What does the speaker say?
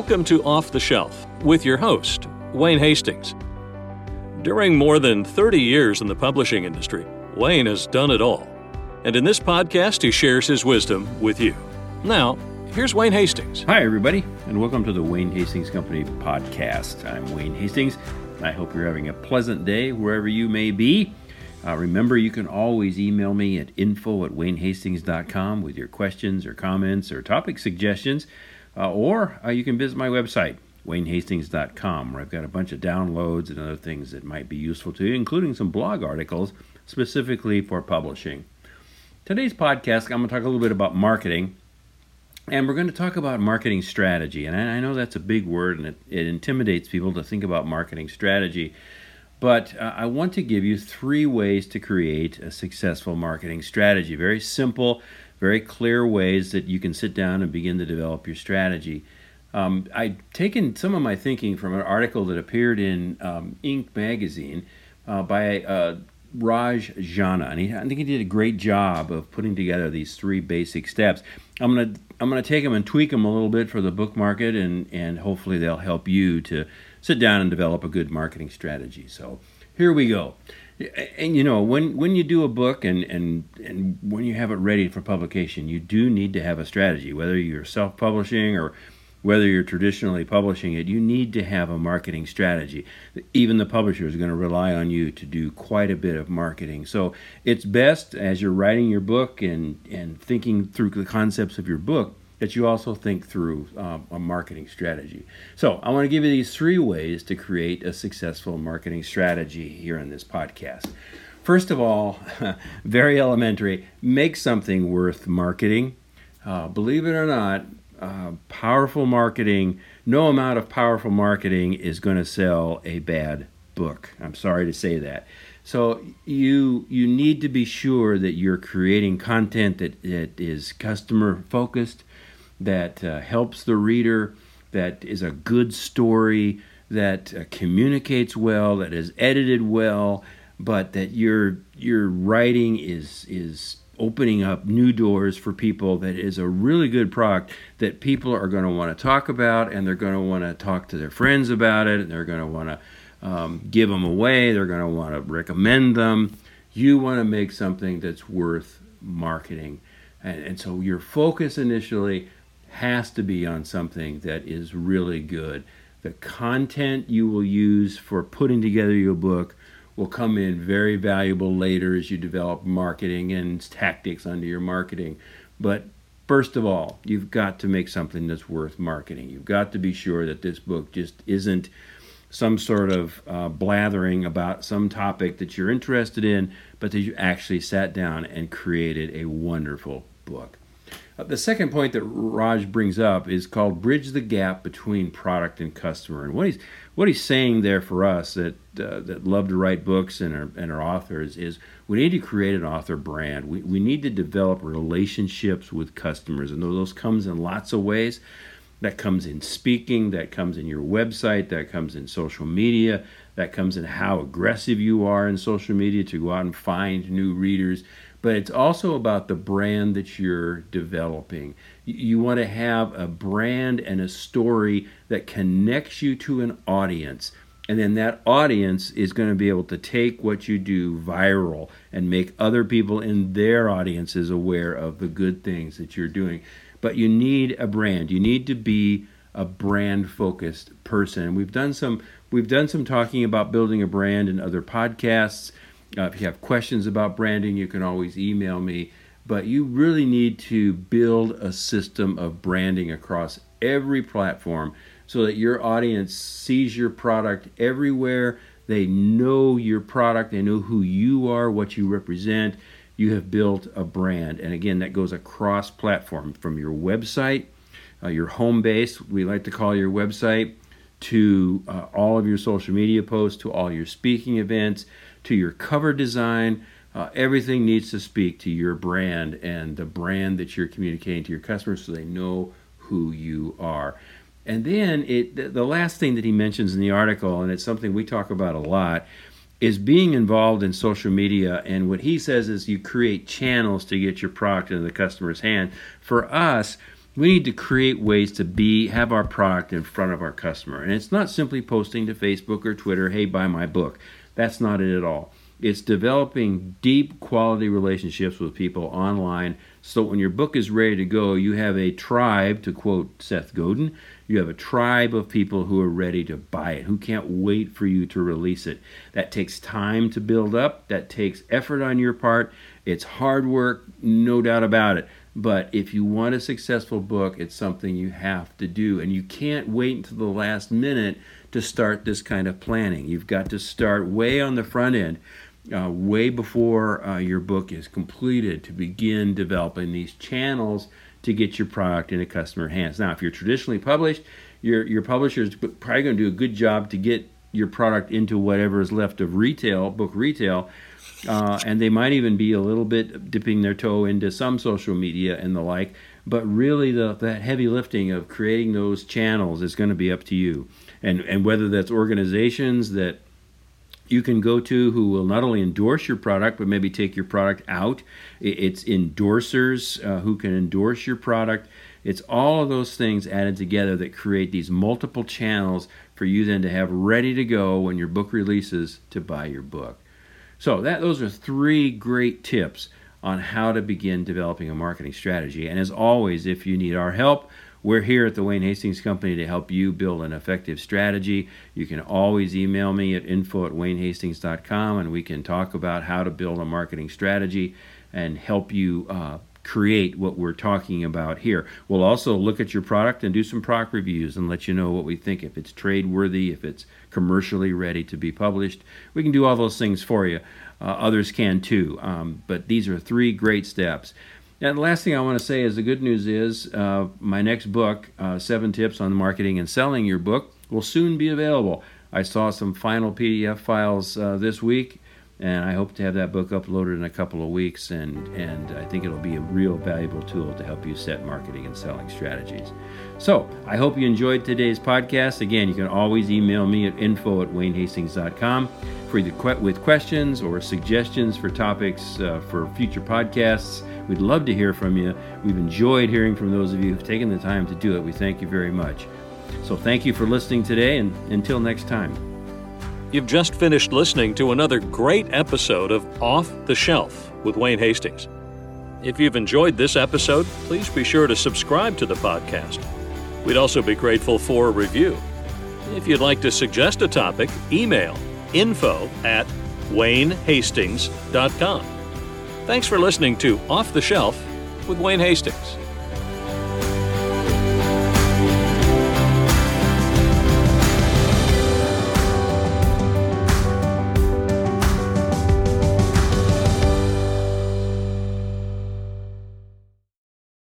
Welcome to Off the Shelf with your host, Wayne Hastings. During more than 30 years in the publishing industry, Wayne has done it all. And in this podcast, he shares his wisdom with you. Now, here's Wayne Hastings. Hi, everybody, and welcome to the Wayne Hastings Company podcast. I'm Wayne Hastings. I hope you're having a pleasant day wherever you may be. Uh, remember, you can always email me at info at waynehastings.com with your questions or comments or topic suggestions, uh, or uh, you can visit my website, waynehastings.com, where I've got a bunch of downloads and other things that might be useful to you, including some blog articles specifically for publishing. Today's podcast, I'm going to talk a little bit about marketing, and we're going to talk about marketing strategy. And I know that's a big word and it, it intimidates people to think about marketing strategy. But uh, I want to give you three ways to create a successful marketing strategy. Very simple, very clear ways that you can sit down and begin to develop your strategy. Um, I've taken some of my thinking from an article that appeared in um, Inc. magazine uh, by uh, Raj Jana, and he, I think he did a great job of putting together these three basic steps. I'm gonna I'm gonna take them and tweak them a little bit for the book market, and and hopefully they'll help you to sit down and develop a good marketing strategy. So here we go. And you know, when, when you do a book and, and, and when you have it ready for publication, you do need to have a strategy, whether you're self publishing or whether you're traditionally publishing it, you need to have a marketing strategy. Even the publisher is going to rely on you to do quite a bit of marketing. So it's best as you're writing your book and, and thinking through the concepts of your book that you also think through um, a marketing strategy. So, I want to give you these three ways to create a successful marketing strategy here in this podcast. First of all, very elementary, make something worth marketing. Uh, believe it or not, uh, powerful marketing, no amount of powerful marketing is going to sell a bad book. I'm sorry to say that. So you you need to be sure that you're creating content that, that is customer focused, that uh, helps the reader, that is a good story, that uh, communicates well, that is edited well, but that your your writing is is opening up new doors for people that is a really good product that people are going to want to talk about and they're going to want to talk to their friends about it and they're going to want to um, give them away they're going to want to recommend them. You want to make something that's worth marketing. And, and so your focus initially has to be on something that is really good. The content you will use for putting together your book will come in very valuable later as you develop marketing and tactics under your marketing. But first of all, you've got to make something that's worth marketing. You've got to be sure that this book just isn't some sort of uh, blathering about some topic that you're interested in, but that you actually sat down and created a wonderful book. Uh, the second point that Raj brings up is called bridge the gap between product and customer. And what he's what he's saying there for us that uh, that love to write books and are, and are authors is we need to create an author brand. We, we need to develop relationships with customers, and those comes in lots of ways. That comes in speaking, that comes in your website, that comes in social media, that comes in how aggressive you are in social media to go out and find new readers but it's also about the brand that you're developing. You want to have a brand and a story that connects you to an audience. And then that audience is going to be able to take what you do viral and make other people in their audiences aware of the good things that you're doing. But you need a brand. You need to be a brand focused person. We've done some we've done some talking about building a brand in other podcasts. Uh, if you have questions about branding, you can always email me. But you really need to build a system of branding across every platform so that your audience sees your product everywhere. They know your product, they know who you are, what you represent. You have built a brand. And again, that goes across platform from your website, uh, your home base, we like to call your website, to uh, all of your social media posts, to all your speaking events to your cover design. Uh, everything needs to speak to your brand and the brand that you're communicating to your customers so they know who you are. And then it, the last thing that he mentions in the article, and it's something we talk about a lot, is being involved in social media. And what he says is you create channels to get your product into the customer's hand. For us, we need to create ways to be have our product in front of our customer. And it's not simply posting to facebook or twitter hey buy my book. That's not it at all. It's developing deep quality relationships with people online. So when your book is ready to go you have a tribe to quote seth godin you have a tribe of people who are ready to buy it who can't wait for you to release it. That takes time to build up. That takes effort on your part. It's hard work no doubt about it but if you want a successful book, it's something you have to do. And you can't wait until the last minute to start this kind of planning. You've got to start way on the front end, uh, way before uh, your book is completed, to begin developing these channels to get your product into customer hands. Now, if you're traditionally published, your, your publisher is probably going to do a good job to get your product into whatever is left of retail, book retail uh, and they might even be a little bit dipping their toe into some social media and the like. But really, the that heavy lifting of creating those channels is going to be up to you, and and whether that's organizations that you can go to who will not only endorse your product but maybe take your product out. It's endorsers uh, who can endorse your product. It's all of those things added together that create these multiple channels for you then to have ready to go when your book releases to buy your book. So that those are three great tips on how to begin developing a marketing strategy. And as always, if you need our help, we're here at the Wayne Hastings Company to help you build an effective strategy. You can always email me at info at waynehastings.com and we can talk about how to build a marketing strategy and help you uh, create what we're talking about here. We'll also look at your product and do some product reviews and let you know what we think, if it's trade worthy, if it's commercially ready to be published. We can do all those things for you. Uh, others can too. Um, but these are three great steps. And the last thing I want to say is the good news is uh, my next book, uh, Seven Tips on Marketing and Selling Your Book, will soon be available. I saw some final PDF files uh, this week and I hope to have that book uploaded in a couple of weeks. And and I think it'll be a real valuable tool to help you set marketing and selling strategies. So I hope you enjoyed today's podcast. Again, you can always email me at info at waynehastings.com for either with questions or suggestions for topics uh, for future podcasts. We'd love to hear from you. We've enjoyed hearing from those of you who've taken the time to do it. We thank you very much. So thank you for listening today, and until next time. You've just finished listening to another great episode of Off the Shelf with Wayne Hastings. If you've enjoyed this episode, please be sure to subscribe to the podcast. We'd also be grateful for a review. If you'd like to suggest a topic, email info at waynehastings.com. Thanks for listening to Off the Shelf with Wayne Hastings.